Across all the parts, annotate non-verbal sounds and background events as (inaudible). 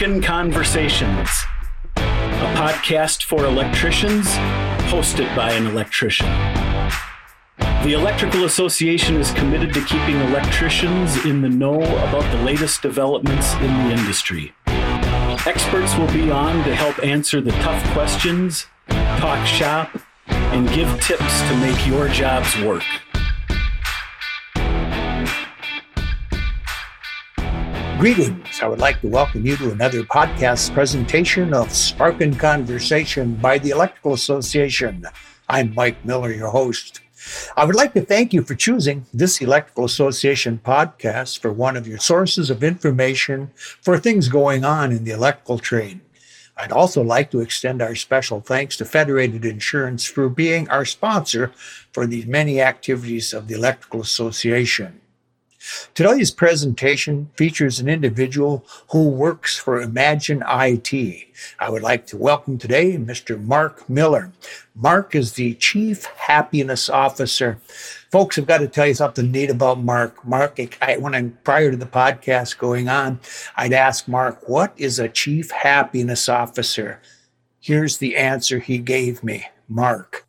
Conversations, a podcast for electricians, hosted by an electrician. The Electrical Association is committed to keeping electricians in the know about the latest developments in the industry. Experts will be on to help answer the tough questions, talk shop, and give tips to make your jobs work. Greetings. I would like to welcome you to another podcast presentation of Sparkin Conversation by the Electrical Association. I'm Mike Miller, your host. I would like to thank you for choosing this Electrical Association podcast for one of your sources of information for things going on in the electrical trade. I'd also like to extend our special thanks to Federated Insurance for being our sponsor for these many activities of the Electrical Association. Today's presentation features an individual who works for Imagine IT. I would like to welcome today Mr. Marc Miller. Marc is the Chief Happiness Officer. Folks, I've got to tell you something neat about Marc. Marc, I, when I'm prior to the podcast going on, I'd ask Marc, what is a Chief Happiness Officer? Here's the answer he gave me. Marc,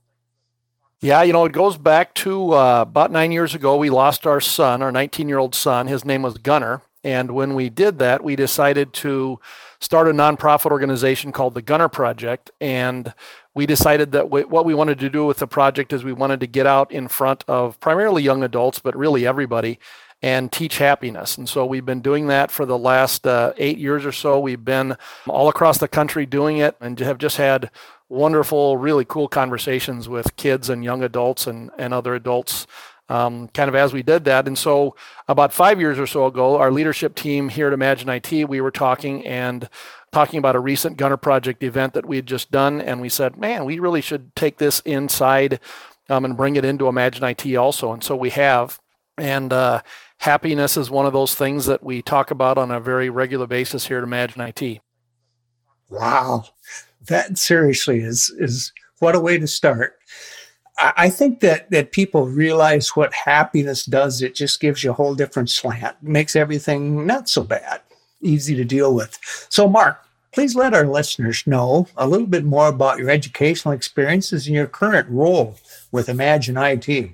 yeah, you know, it goes back to uh, about nine years ago. We lost our son, our 19 year old son. His name was Gunnar. And when we did that, we decided to start a nonprofit organization called the Gunnar Project. And we decided that what we wanted to do with the project is we wanted to get out in front of primarily young adults, but really everybody, and teach happiness. And so we've been doing that for the last uh, eight years or so. We've been all across the country doing it and have just had wonderful, really cool conversations with kids and young adults and, and other adults um, kind of as we did that. And so, about five years or so ago, our leadership team here at Imagine IT, we were talking and talking about a recent Gunnar Project event that we had just done. And we said, man, we really should take this inside um, and bring it into Imagine IT also. And so we have. And uh, happiness is one of those things that we talk about on a very regular basis here at Imagine IT. Wow that seriously is is what a way to start. I, think that that people realize what happiness does. It just gives you a whole different slant, makes everything not so bad, easy to deal with. So, Marc, please let our listeners know a little bit more about your educational experiences and your current role with Imagine IT.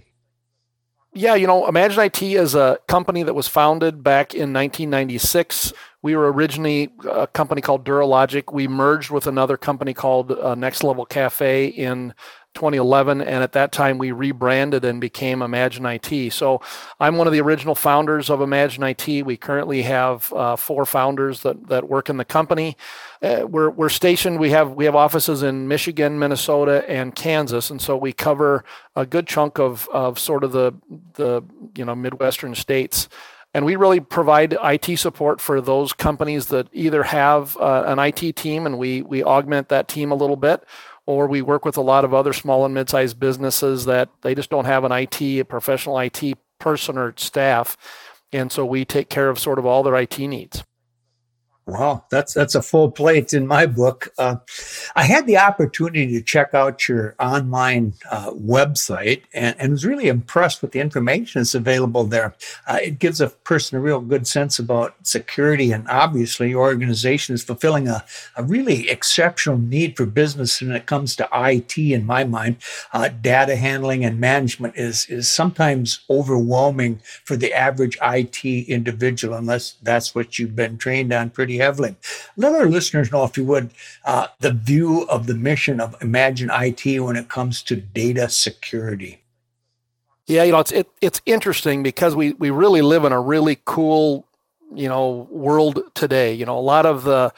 Yeah, you know, Imagine IT is a company that was founded back in 1996 we were originally a company called Duralogic. We merged with another company called uh, Next Level Cafe in 2011, and at that time we rebranded and became Imagine IT. So I'm one of the original founders of Imagine IT. We currently have uh, four founders that, that work in the company. Uh, we're, we're stationed. We have we have offices in Michigan, Minnesota, and Kansas, and so we cover a good chunk of of sort of the the you know midwestern states. And we really provide IT support for those companies that either have uh, an IT team and we, we augment that team a little bit, or we work with a lot of other small and mid-sized businesses that they just don't have an IT, a professional IT person or staff. And so we take care of sort of all their IT needs. Wow, that's that's a full plate in my book. Uh, I had the opportunity to check out your online uh, website and, and, was really impressed with the information that's available there. Uh, it gives a person a real good sense about security, and obviously, your organization is fulfilling a, a really exceptional need for business when it comes to IT. In my mind, uh, data handling and management is is sometimes overwhelming for the average IT individual, unless that's what you've been trained on pretty heavily. Let our listeners know, if you would, uh, the view of the mission of Imagine IT when it comes to data security. Yeah, you know, it's it, it's interesting because we we really live in a really cool, you know, world today. You know, a lot of the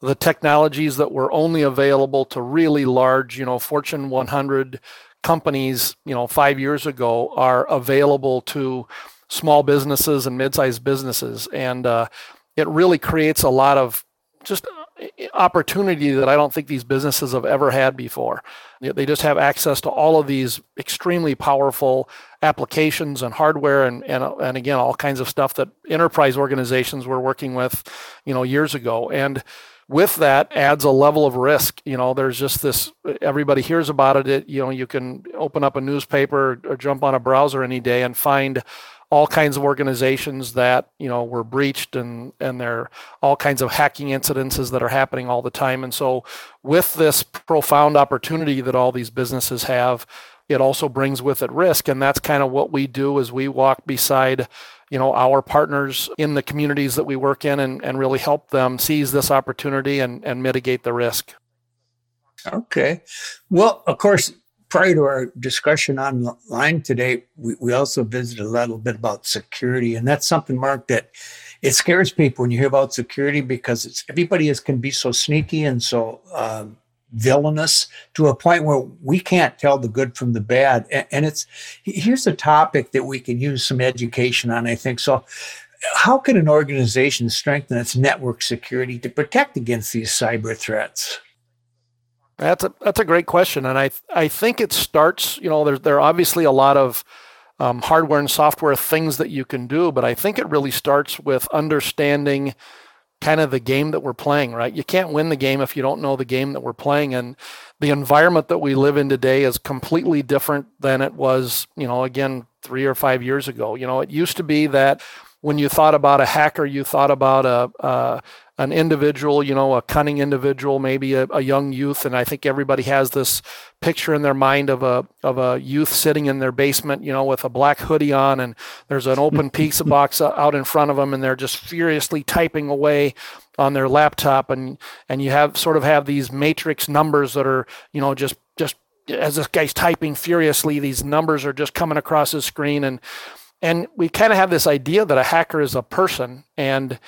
the technologies that were only available to really large, you know, Fortune 100 companies, you know, five years ago are available to small businesses and mid-sized businesses. And uh, it really creates a lot of just uh, opportunity that I don't think these businesses have ever had before. They just have access to all of these extremely powerful applications and hardware and, and, and again, all kinds of stuff that enterprise organizations were working with, you know, years ago. And with that adds a level of risk. You know, there's just this, everybody hears about it. it you know, you can open up a newspaper or jump on a browser any day and find all kinds of organizations that you know were breached and and there are all kinds of hacking incidences that are happening all the time. And so with this profound opportunity that all these businesses have it also brings with it risk. And that's kind of what we do is we walk beside you know our partners in the communities that we work in and, and really help them seize this opportunity and, and mitigate the risk. Okay. Well of course prior to our discussion online today, we, we also visited a little bit about security. And that's something, Marc, that it scares people when you hear about security because it's everybody is can be so sneaky and so um, villainous to a point where we can't tell the good from the bad. And, and it's here's a topic that we can use some education on, I think. So how can an organization strengthen its network security to protect against these cyber threats? That's a that's a great question, and I I think it starts. You know, there there are obviously a lot of um, hardware and software things that you can do, but I think it really starts with understanding kind of the game that we're playing. Right? You can't win the game if you don't know the game that we're playing, and the environment that we live in today is completely different than it was. You know, again, three or five years ago. You know, it used to be that when you thought about a hacker, you thought about a, a an individual, you know, a cunning individual, maybe a, a, young youth, and I think everybody has this picture in their mind of a of a youth sitting in their basement, you know, with a black hoodie on, and there's an open (laughs) pizza box uh, out in front of them, and they're just furiously typing away on their laptop, and and you have sort of have these matrix numbers that are, you know, just just as this guy's typing furiously, these numbers are just coming across his screen, and and we kind of have this idea that a hacker is a person, and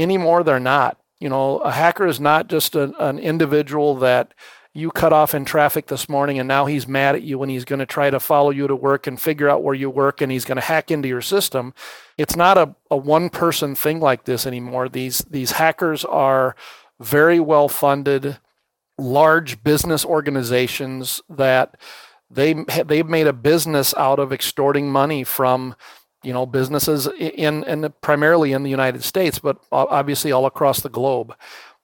anymore they're not. You know, a hacker is not just a, an individual that you cut off in traffic this morning and now he's mad at you and he's going to try to follow you to work and figure out where you work and he's going to hack into your system. It's not a, a one person thing like this anymore. These these hackers are very well funded large business organizations that they they've made a business out of extorting money from you know businesses in and primarily in the United States, but obviously all across the globe.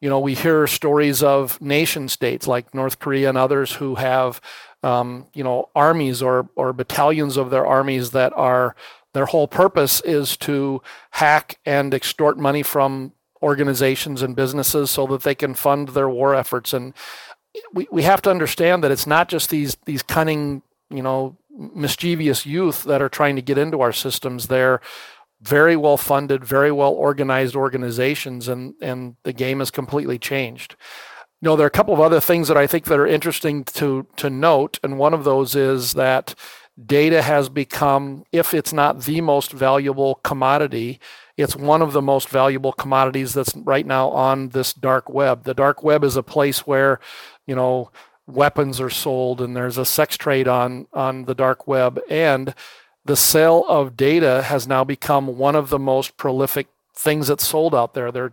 You know, we hear stories of nation states like North Korea and others who have, um, you know, armies or or battalions of their armies that are their whole purpose is to hack and extort money from organizations and businesses so that they can fund their war efforts. And we, we have to understand that it's not just these these cunning, you know, mischievous youth that are trying to get into our systems. They're very well funded, very well organized organizations, and and the game has completely changed. You know, there are a couple of other things that I think that are interesting to to note, and one of those is that data has become, if it's not the most valuable commodity, it's one of the most valuable commodities that's right now on this dark web. The dark web is a place where, you know, weapons are sold and there's a sex trade on on the dark web and the sale of data has now become one of the most prolific things that's sold out there. There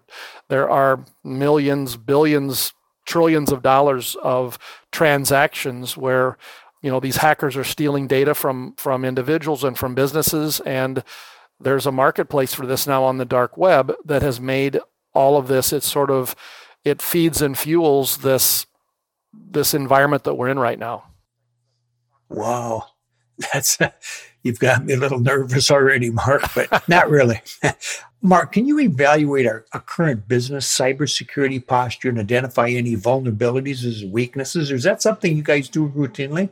there are millions billions trillions of dollars of transactions where you know these hackers are stealing data from from individuals and from businesses and there's a marketplace for this now on the dark web that has made all of this. It's sort of it feeds and fuels this this environment that we're in right now. Wow. (laughs) That's you've got me a little nervous already, Marc, but (laughs) not really. (laughs) Marc, can you evaluate our, our, current business cybersecurity posture and identify any vulnerabilities as weaknesses? Or is that something you guys do routinely?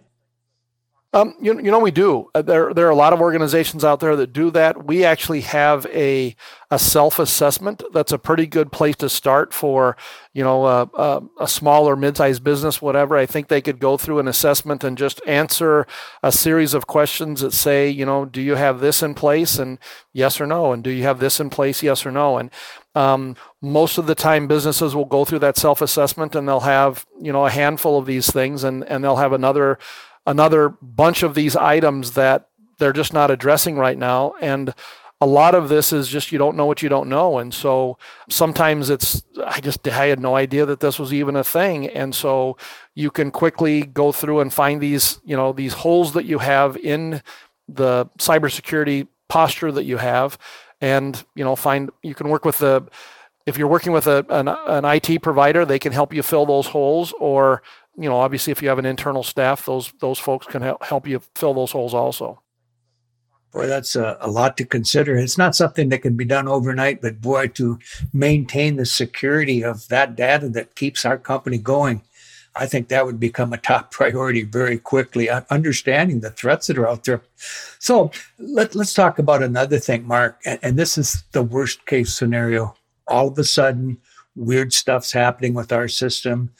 Um, you, you know, we do. Uh, there, there are a lot of organizations out there that do that. We actually have a, a self assessment that's a pretty good place to start for, you know, a, a, a small or mid sized business, whatever. I think they could go through an assessment and just answer a series of questions that say, you know, do you have this in place? And yes or no. And do you have this in place? Yes or no. And um, most of the time, businesses will go through that self assessment and they'll have, you know, a handful of these things and, and they'll have another another bunch of these items that they're just not addressing right now. And a lot of this is just you don't know what you don't know. And so sometimes it's, I just, I had no idea that this was even a thing. And so you can quickly go through and find these, you know, these holes that you have in the cybersecurity posture that you have. And, you know, find, you can work with the, if you're working with a, an, an IT provider, they can help you fill those holes or you know, obviously, if you have an internal staff, those those folks can help help you fill those holes also. Boy, that's a, a, lot to consider. It's not something that can be done overnight, but boy, to maintain the security of that data that keeps our company going, I think that would become a top (laughs) priority very quickly, understanding the threats that are out there. So let, let's talk about another thing, Marc, and, and this is the worst case scenario. All of a sudden, weird stuff's happening with our system.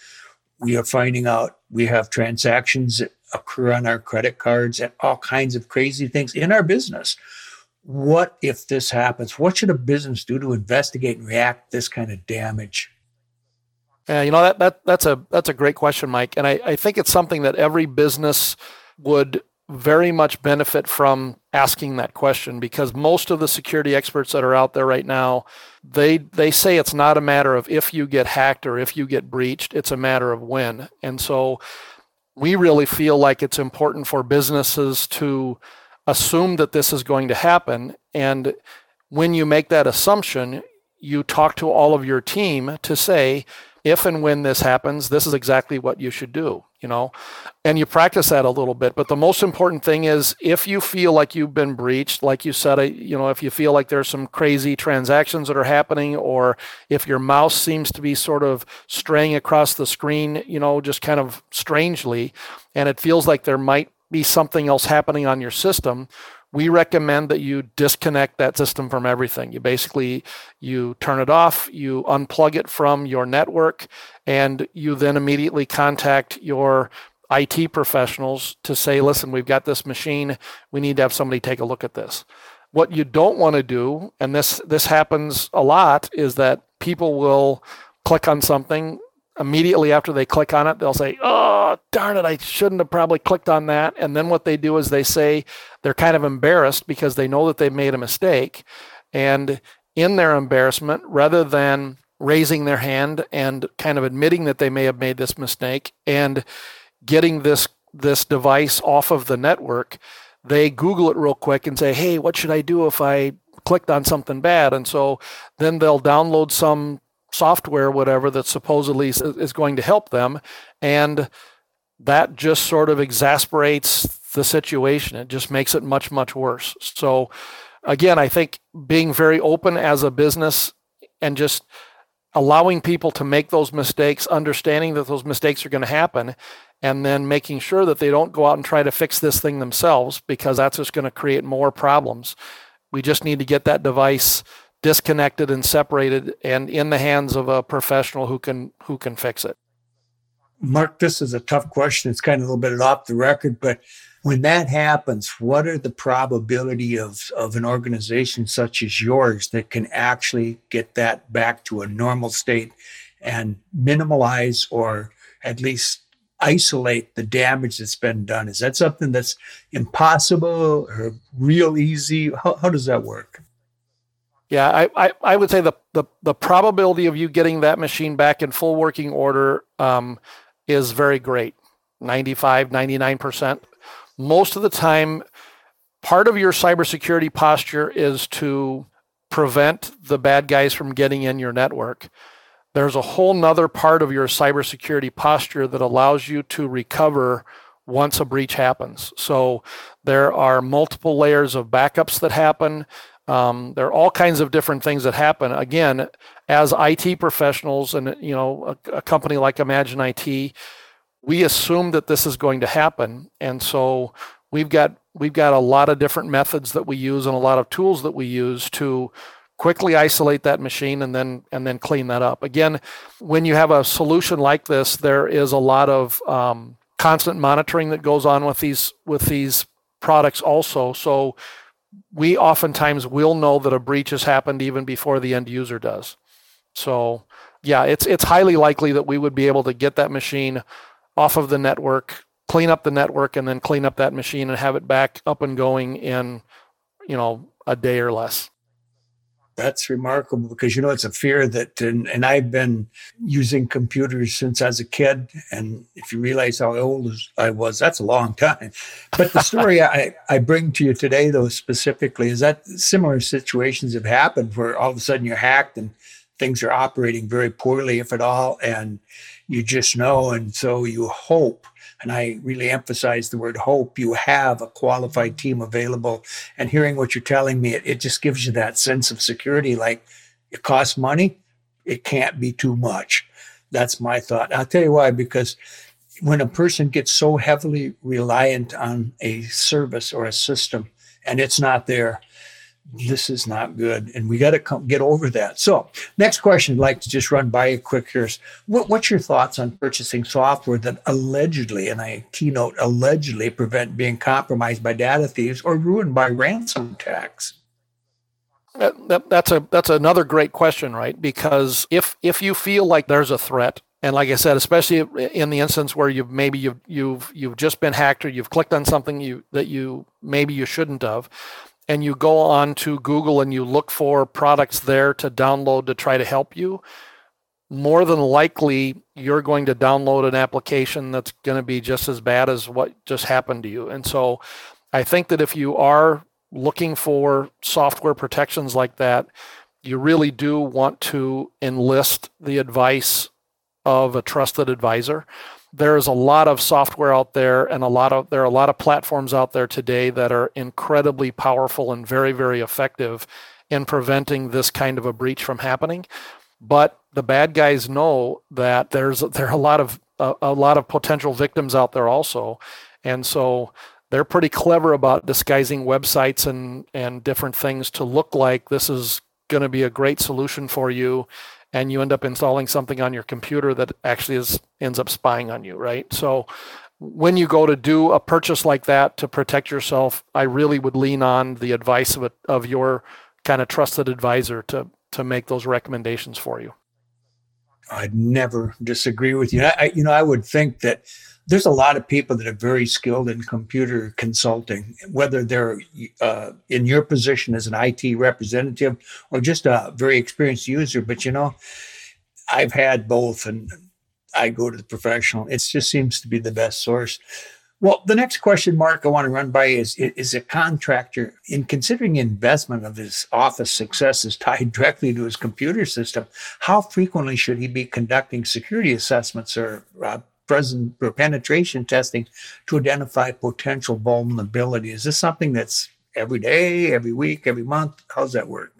We are finding out we have transactions that occur on our credit cards and all kinds of crazy things in our business. What if this happens? What should a business do to investigate and react this kind of damage? Yeah, you know that, that that's a that's a great question, Mike, and I, I think it's something that every business would very much benefit from asking that question because most of the security experts that are out there right now they they say it's not a matter of if you get hacked or if you get breached it's a matter of when and so we really feel like it's important for businesses to assume that this is going to happen. And when you make that assumption, you talk to all of your team to say, if and when this happens, this is exactly what you should do, you know, and you practice that a little bit. But the most important thing is if you feel like you've been breached, like you said, you know, if you feel like there's some crazy transactions that are happening, or if your mouse seems to be sort of straying across the screen, you know, just kind of strangely, and it feels like there might be something else happening on your system, we recommend that you disconnect that system from everything. You basically you turn it off, you unplug it from your network, and you then immediately contact your IT professionals to say, listen, we've got this machine. We need to have somebody take a look at this. What you don't want to do, and this this happens a lot, is that people will click on something immediately after they click on it, they'll say, Oh, darn it, I shouldn't have probably clicked on that. And then what they do is they say they're kind of embarrassed because they know that they've made a mistake. And in their embarrassment, rather than raising their hand and kind of admitting that they may have made this mistake and getting this this device off of the network, they Google it real quick and say, Hey, what should I do if I clicked on something bad? And so then they'll download some software, whatever, that supposedly is going to help them. And that just sort of exasperates the situation. It just makes it much, much worse. So, again, I think being very open as a business and just allowing people to make those mistakes, understanding that those mistakes are going to happen, and then making sure that they don't go out and try to fix this thing themselves because that's just going to create more problems. We just need to get that device disconnected and separated and in the hands of a professional who can who can fix it. Marc, this is a tough question. It's kind of a little bit off the record, but when that happens, what are the probability of, of an organization such as yours that can actually get that back to a normal state and minimize or at least isolate the damage that's been done? Is that something that's impossible or real easy? How, how does that work? Yeah, I, I, I, would say the, the, the probability of you getting that machine back in full working order um, is very great 95, 99%. Most of the time, part of your cybersecurity posture is to prevent the bad guys from getting in your network. There's a whole nother part of your cybersecurity posture that allows you to recover once a breach happens. So there are multiple layers of backups that happen. Um, there are all kinds of different things that happen. Again, as IT professionals and you know a, a company like Imagine IT, we assume that this is going to happen, and so we've got we've got a lot of different methods that we use and a lot of tools that we use to quickly isolate that machine and then and then clean that up. Again, when you have a solution like this, there is a lot of um, constant monitoring that goes on with these with these products also. So we oftentimes will know that a breach has happened even before the end user does. So, yeah, it's it's highly likely that we would be able to get that machine off of the network, clean up the network, and then clean up that machine and have it back up and going in, you know, a day or less that's remarkable because you know it's a fear that and, and, i've been using computers since i was a kid and if you realize how old i was that's a long time but the story (laughs) I, I bring to you today though specifically is that similar situations have happened where all of a sudden you're hacked and things are operating very poorly, if at all, and you just know. And so you hope, and I really emphasize the word hope, you have a qualified team available. And hearing what you're telling me, it, it just gives you that sense of security like it costs money, it can't be too much. That's my thought. I'll tell you why, because when a person gets so heavily reliant on a service or a system and it's not there, this is not good. And we got to get over that. So, next question I'd like to just run by you quick here is what, what's your thoughts on purchasing software that allegedly, and I keynote allegedly, prevent being compromised by data thieves or ruined by ransom attacks? That, that, that's a that's another great question, right? Because if if you feel like there's a threat, and like I said, especially in the instance where you've maybe you've you've you've just been hacked or you've clicked on something you that you maybe you shouldn't have, and you go on to Google and you look for products there to download to try to help you, more than likely you're going to download an application that's going to be just as bad as what just happened to you. And so I think that if you are looking for software protections like that, you really do want to enlist the advice of a trusted advisor. There's a lot of software out there and a lot of there are a lot of platforms out there today that are incredibly powerful and very very effective in preventing this kind of a breach from happening. But the bad guys know that there's there are a lot of a, a lot of potential victims out there also. And so they're pretty clever about disguising websites and and different things to look like this is going to be a great solution for you and you end up installing something on your computer that actually is ends up spying on you right? So when you go to do a purchase like that to protect yourself i really would lean on the advice of, a, of your kind of trusted advisor to to make those recommendations for you i'd never disagree with you I, you know i would think that there's a lot of people that are very skilled in computer consulting, whether they're uh, in your position as an IT representative or just a very experienced user. But you know, I've had both, and I go to the professional. It just seems to be the best source. Well, the next question, Marc, I want to run by is is a contractor in considering investment of his office success is tied directly to his computer system. How frequently should he be conducting security assessments or uh, present or penetration testing to identify potential vulnerability. Is this something that's every day, every week, every month? How's that work?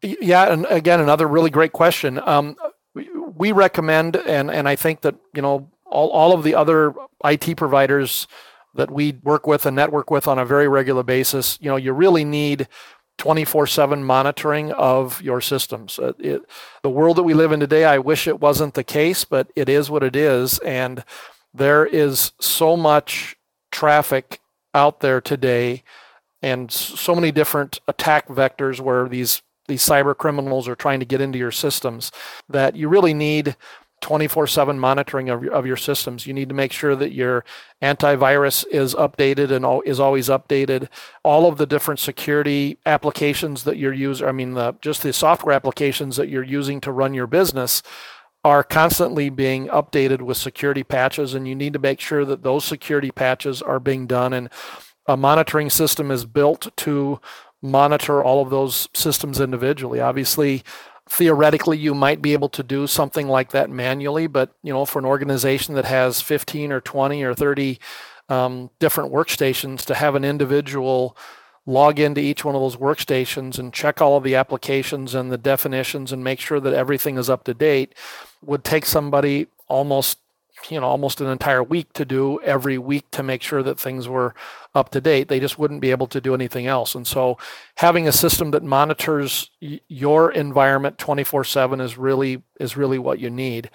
Yeah, and again, another really great question. Um, we recommend, and and I think that you know all all of the other IT providers that we work with and network with on a very regular basis, you know, you really need 24 7 monitoring of your systems. Uh, it, the world that we live in today, I wish it wasn't the case, but it is what it is. And there is so much traffic out there today and so many different attack vectors where these these cyber criminals are trying to get into your systems that you really need 24 7 monitoring of, of your systems. You need to make sure that your antivirus is updated and is always updated. All of the different security applications that you're using, I mean, the, just the software applications that you're using to run your business are constantly being updated with security patches, and you need to make sure that those security patches are being done. And a monitoring system is built to monitor all of those systems individually. Obviously, theoretically you might be able to do something like that manually but you know for an organization that has 15 or 20 or 30 um, different workstations to have an individual log into each one of those workstations and check all of the applications and the definitions and make sure that everything is up to date would take somebody almost you know almost an entire week to do every week to make sure that things were up to date they just wouldn't be able to do anything else. And so having a system that monitors y- your environment 24/7 is really is really what you need.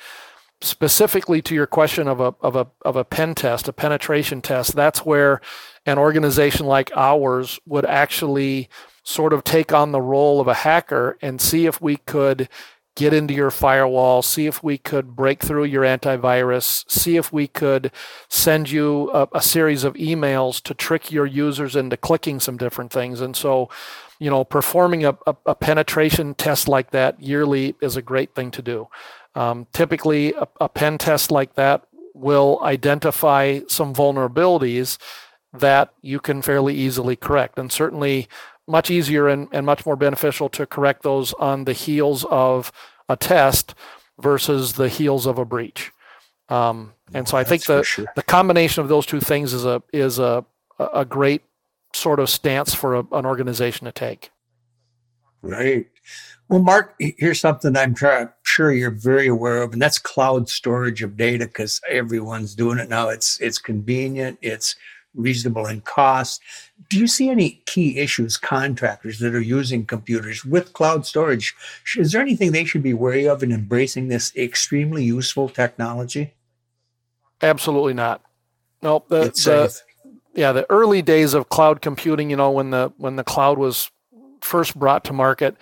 Specifically to your question of a of a of a pen test a penetration test that's where an organization like ours would actually sort of take on the role of a hacker and see if we could get into your firewall, see if we could break through your antivirus, see if we could send you a, a, series of emails to trick your users into clicking some different things. And so, you know, performing a, a, a penetration test like that yearly is a great thing to do. Um, typically, a pen test like that will identify some vulnerabilities that you can fairly easily correct. And certainly, much easier and, and much more beneficial to correct those on the heels of a test versus the heels of a breach. Um, and so I think the sure. the combination of those two things is a is a a great sort of stance for a, an organization to take. Right. Well, Marc, here's something I'm try- sure you're very aware of, and that's cloud storage of data because everyone's doing it now. It's it's convenient, it's reasonable in cost. Do you see any key issues contractors that are using computers with cloud storage? Is there anything they should be wary of in embracing this extremely useful technology? Absolutely not. No, The, the, yeah, the early days of cloud computing, you know, when the when the cloud was first brought to market,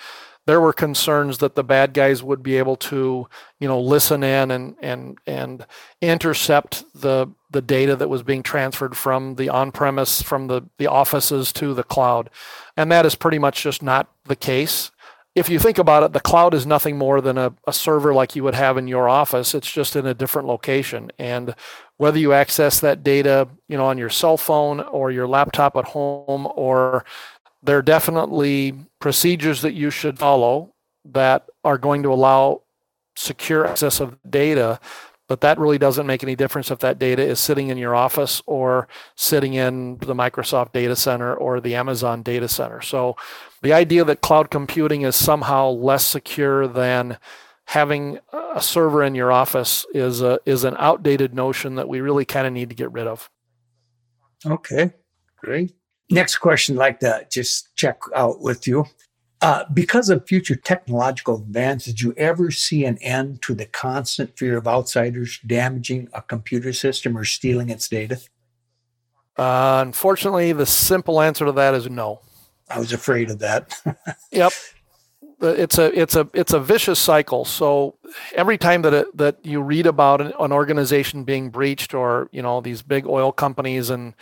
there were concerns that the bad guys would be able to, you know, listen in and and and intercept the the data that was being transferred from the on-premise from the the offices to the cloud, and that is pretty much just not the case. If you think about it, the cloud is nothing more than a, a server like you would have in your office. It's just in a different location, and whether you access that data, you know, on your cell phone or your laptop at home or there are definitely procedures that you should follow that are going to allow secure access of data but that really doesn't make any difference if that data is sitting in your office or sitting in the Microsoft data center or the Amazon data center. So the idea that cloud computing is somehow less secure than having a server in your office is a, is an outdated notion that we really kind of need to get rid of. Okay, great. Next question, I'd like to just check out with you. Uh, because of future technological advances, did you ever see an end to the constant fear of outsiders damaging a computer system or stealing its data? Uh, unfortunately, the simple answer to that is no. I was afraid of that. (laughs) yep, it's a it's a it's a vicious cycle. So every time that it, that you read about an, an organization being breached, or you know these big oil companies and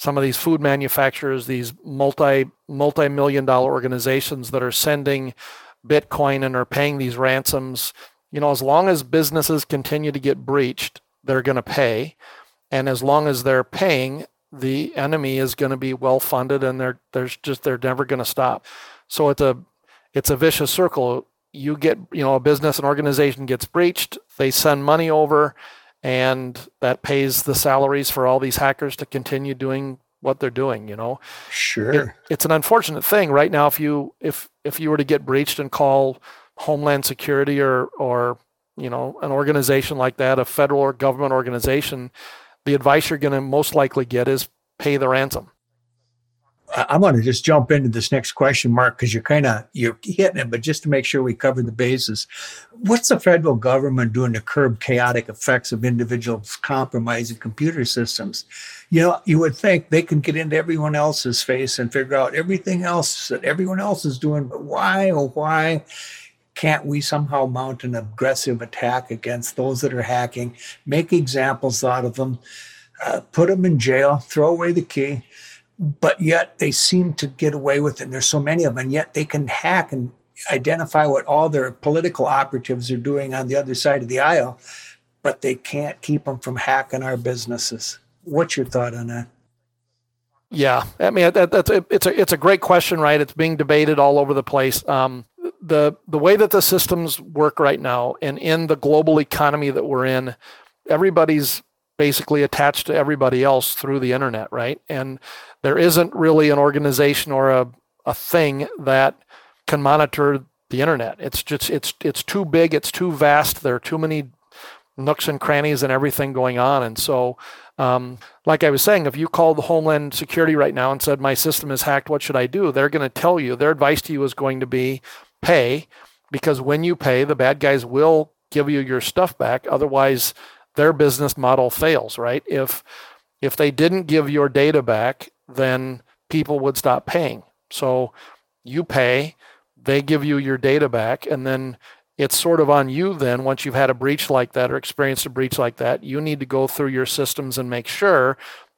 some of these food manufacturers, these multi multi million dollar organizations that are sending Bitcoin and are paying these ransoms, you know, as long as businesses continue to get breached, they're going to pay, and as long as they're paying, the enemy is going to be well funded, and they're there's just they're never going to stop. So it's a it's a vicious circle. You get you know a business, an organization gets breached, they send money over and that pays the salaries for all these hackers to continue doing what they're doing you know? Sure. it, it's an unfortunate thing right now if you if if you were to get breached and call homeland security or or you know an organization like that a federal or government organization the advice you're going to most likely get is pay the ransom I want to just jump into this next question, Marc, because you're kind of you're hitting it, but just to make sure we cover the bases, what's the federal government doing to curb chaotic effects of individuals compromising computer systems? You know, you would think they can get into everyone else's face and figure out everything else that everyone else is doing, but why, oh why? Can't we somehow mount an aggressive attack against those that are hacking, make examples out of them, uh, put them in jail, throw away the key? But yet they seem to get away with it. And there's so many of them, and yet they can hack and identify what all their political operatives are doing on the other side of the aisle, but they can't keep them from hacking our businesses. What's your thought on that? Yeah, I mean that, that's it's a it's a great question, right? It's being debated all over the place. Um, the the way that the systems work right now, and in the global economy that we're in, everybody's basically attached to everybody else through the internet, right? And there isn't really an organization or a, a thing that can monitor the internet. It's just it's it's too big, it's too vast. There are too many nooks and crannies and everything going on. And so, um, like I was saying, if you called the Homeland Security right now and said my system is hacked, what should I do? They're going to tell you. Their advice to you is going to be pay, because when you pay, the bad guys will give you your stuff back. Otherwise, their business model fails. Right? If if they didn't give your data back then people would stop paying. So you pay, they give you your data back, and then it's sort of on you then once you've had a breach like that or experienced a breach like that you need to go through your systems and make sure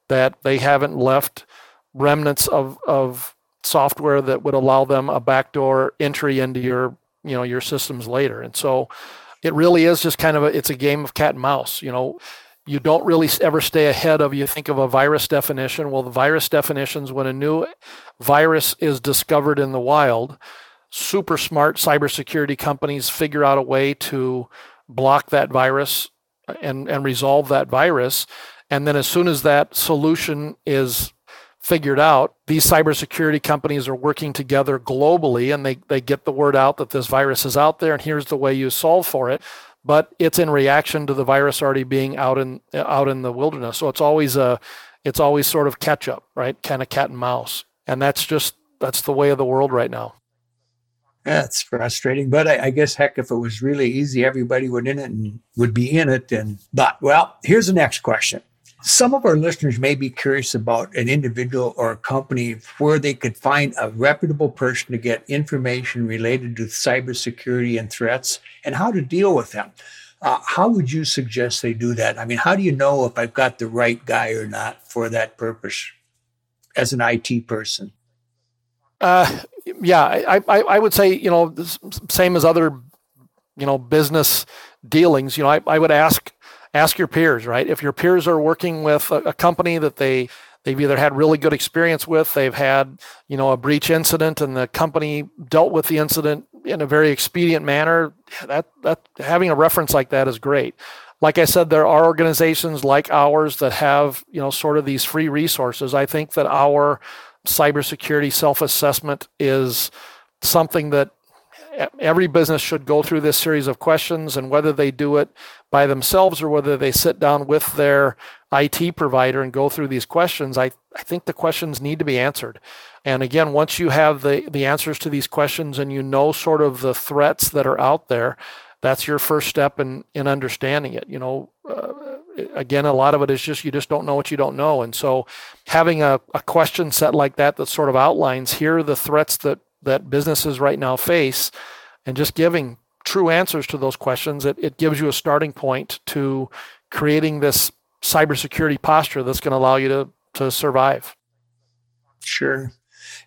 that they haven't left remnants of, of software that would allow them a backdoor entry into your you know your systems later and so it really is just kind of a it's a game of cat and mouse you know you don't really ever stay ahead of you think of a virus definition well the virus definitions when a new virus is discovered in the wild super smart cybersecurity companies figure out a way to block that virus uh, and, and resolve that virus. And then as soon as that solution is figured out, these cybersecurity companies are working together globally and they, they get the word out that this virus is out there and here's the way you solve for it. But it's in reaction to the virus already being out in out in the wilderness. So it's always a it's always sort of catch up, right? Kind of cat and mouse. And that's just that's the way of the world right now. That's frustrating, but I, I, guess heck, if it was really easy, everybody would in it and would be in it. And but well, here's the next question. Some of our listeners may be curious about an individual or a company where they could find a reputable person to get information related to cybersecurity and threats and how to deal with them. Uh, how would you suggest they do that? I mean, how do you know if I've got the right guy or not for that purpose as an IT person? Uh, yeah, I, I, I would say, you know, same as other, you know, business dealings, you know, I, I would ask, ask your peers, right? If your peers are working with a, a company that they, they've either had really good experience with, they've had, you know, a breach incident and the company dealt with the incident in a very expedient manner, that, that having a reference like that is great like I said, there are organizations like ours that have, you know, sort of these free resources. I think that our cybersecurity self assessment is something that every business should go through this series of questions and whether they do it by themselves or whether they sit down with their IT provider and go through these questions, I, I think the questions need to be answered. And again, once you have the, the answers to these questions and you know sort of the threats that are out there, that's your first step in, in understanding it. You know, uh, again, a lot of it is just you just don't know what you don't know. And so having a, a question set like that that sort of outlines here are the threats that, that businesses right now face and just giving true answers to those questions, it, it gives you a starting point to creating this cybersecurity posture that's going to allow you to, to survive. Sure.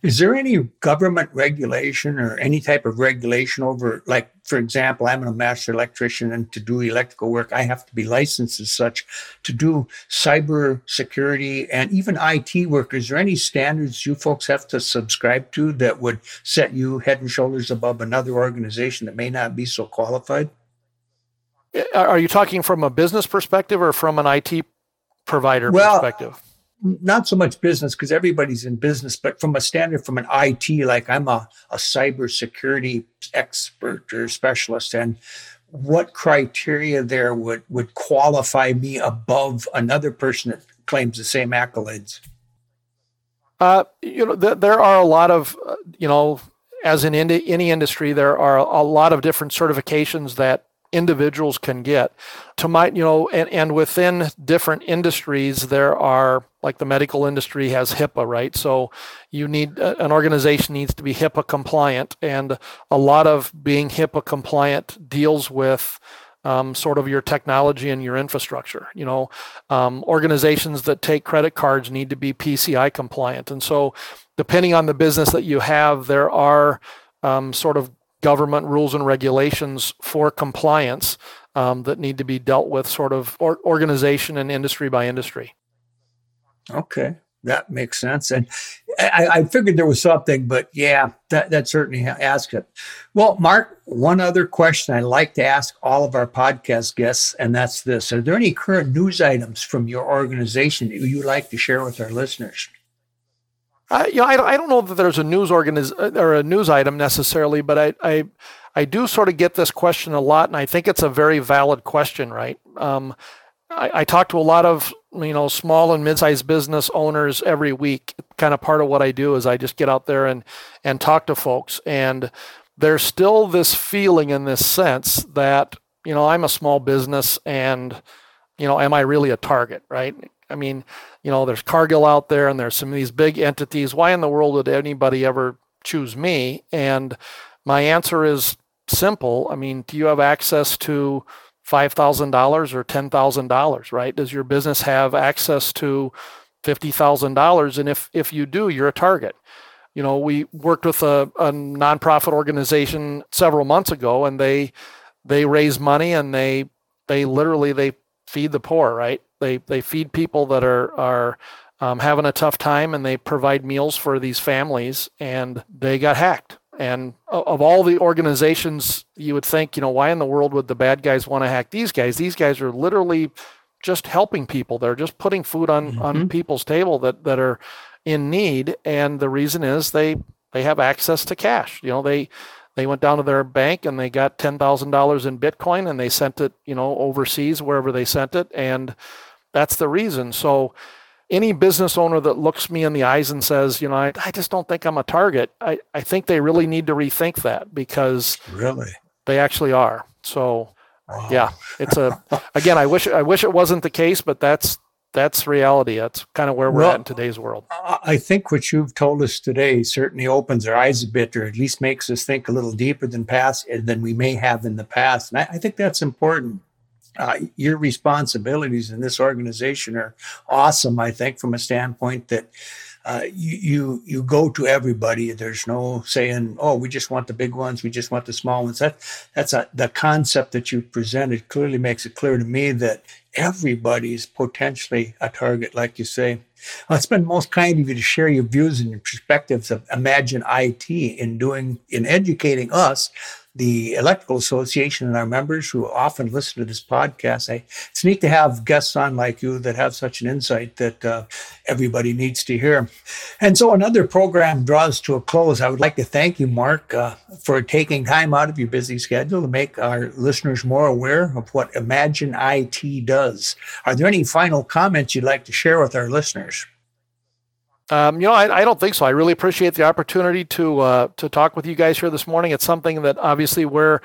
Is there any government regulation or any type of regulation over, like, for example, I'm a master electrician and to do electrical work, I have to be licensed as such to do cyber security and even IT work. Is there any standards you folks have to subscribe to that would set you head and shoulders above another organization that may not be so qualified? Are you talking from a business perspective or from an IT provider well, perspective? Not so much business because everybody's in business, but from a standard, from an IT, like I'm a, a cybersecurity expert or specialist, and what criteria there would, would qualify me above another person that claims the same accolades? Uh, you know, th- there are a lot of, uh, you know, as in any industry, there are a lot of different certifications that individuals can get to my you know and, and within different industries there are like the medical industry has HIPAA right so you need uh, an organization needs to be HIPAA compliant and a lot of being HIPAA compliant deals with um, sort of your technology and your infrastructure. You know, um, organizations that take credit cards need to be PCI compliant, and so depending on the business that you have, there are um, sort of government rules and regulations for compliance um, that need to be dealt with sort of or organization and industry by industry. Okay, that makes sense. And I, I figured there was something, but yeah, that, that certainly asks it. Well, Marc, one other question I like to ask all of our podcast guests, and that's this Are there any current news items from your organization that you'd like to share with our listeners? I, you know, I, I don't know that there's a news organiz- uh, or a news item necessarily, but I, I, I do sort of get this question a lot, and I think it's a very valid question, right? Um, I, I talk to a lot of you know small and mid-sized business owners every week. Kind of part of what I do is I just get out there and and talk to folks, and there's still this feeling and this sense that you know I'm a small business, and you know, am I really a target, right? I mean, you know, there's Cargill out there and there's some of these big entities. Why in the world would anybody ever choose me? And my answer is simple. I mean, do you have access to $5,000 or $10,000, right? Does your business have access to $50,000? And if, if you do, you're a target. You know, we worked with a, a nonprofit organization several months ago and they, they raise money and they, they literally, they feed the poor, right? They they feed people that are are um, having a tough time, and they provide meals for these families, and they got hacked. And of all the organizations, you would think, you know, why in the world would the bad guys want to hack these guys? These guys are literally just helping people. They're just putting food on mm-hmm. on people's table that that are in need, and the reason is they they have access to cash. You know, they they went down to their bank and they got ten thousand dollars in Bitcoin and they sent it, you know, overseas wherever they sent it, and that's the reason. So any business owner that looks me in the eyes and says, you know, I, I just don't think I'm a target, I, I think they really need to rethink that because really they actually are. So wow. yeah, it's a (laughs) again, I wish I wish it wasn't the case, but that's that's reality. That's kind of where we're well, at in today's world. I think what you've told us today certainly opens our eyes a bit, or at least makes us think a little deeper than past than we may have in the past. And I, I think that's important uh, your responsibilities in this organization are awesome. I think from a standpoint that uh, you, you you go to everybody. There's no saying, "Oh, we just want the big ones. We just want the small ones." That that's a, the concept that you presented clearly makes it clear to me that everybody is potentially a target, like you say. Well, it's been most kind of you to share your views and your perspectives of Imagine IT in doing in educating us the Electrical Association and our members who often listen to this podcast. I, it's neat to have guests on like you that have such an insight that uh, everybody needs to hear. And so another program draws to a close. I would like to thank you, Marc, uh, for taking time out of your busy schedule to make our listeners more aware of what Imagine IT does. Are there any final comments you'd like to share with our listeners? Um, you know, I, I, don't think so. I really appreciate the opportunity to uh, to talk with you guys here this morning. It's something that obviously we're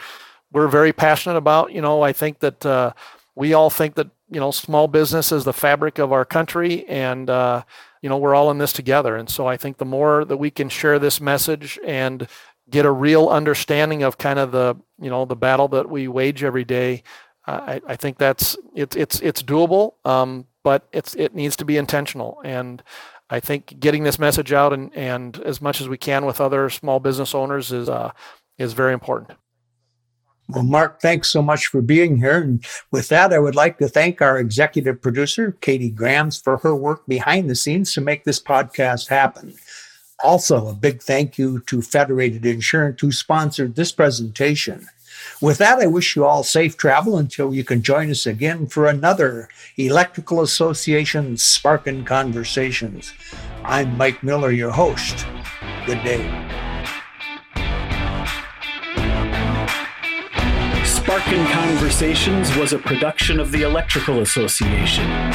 we're very passionate about. You know, I think that uh, we all think that you know small business is the fabric of our country, and uh, you know we're all in this together. And so I think the more that we can share this message and get a real understanding of kind of the you know the battle that we wage every day, I, I think that's it's it's it's doable. Um, but it's it needs to be intentional and I think getting this message out and, and as much as we can with other small business owners is uh, is very important. Well, Marc, thanks so much for being here. And with that, I would like to thank our executive producer, Katie Grams, for her work behind the scenes to make this podcast happen. Also, a big thank you to Federated Insurance, who sponsored this presentation. With that, I wish you all safe travel until you can join us again for another Electrical Association Sparkin Conversations. I'm Mike Miller, your host. Good day. Sparkin Conversations was a production of the Electrical Association.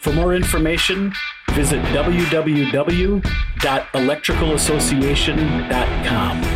For more information, visit www.electricalassociation.com.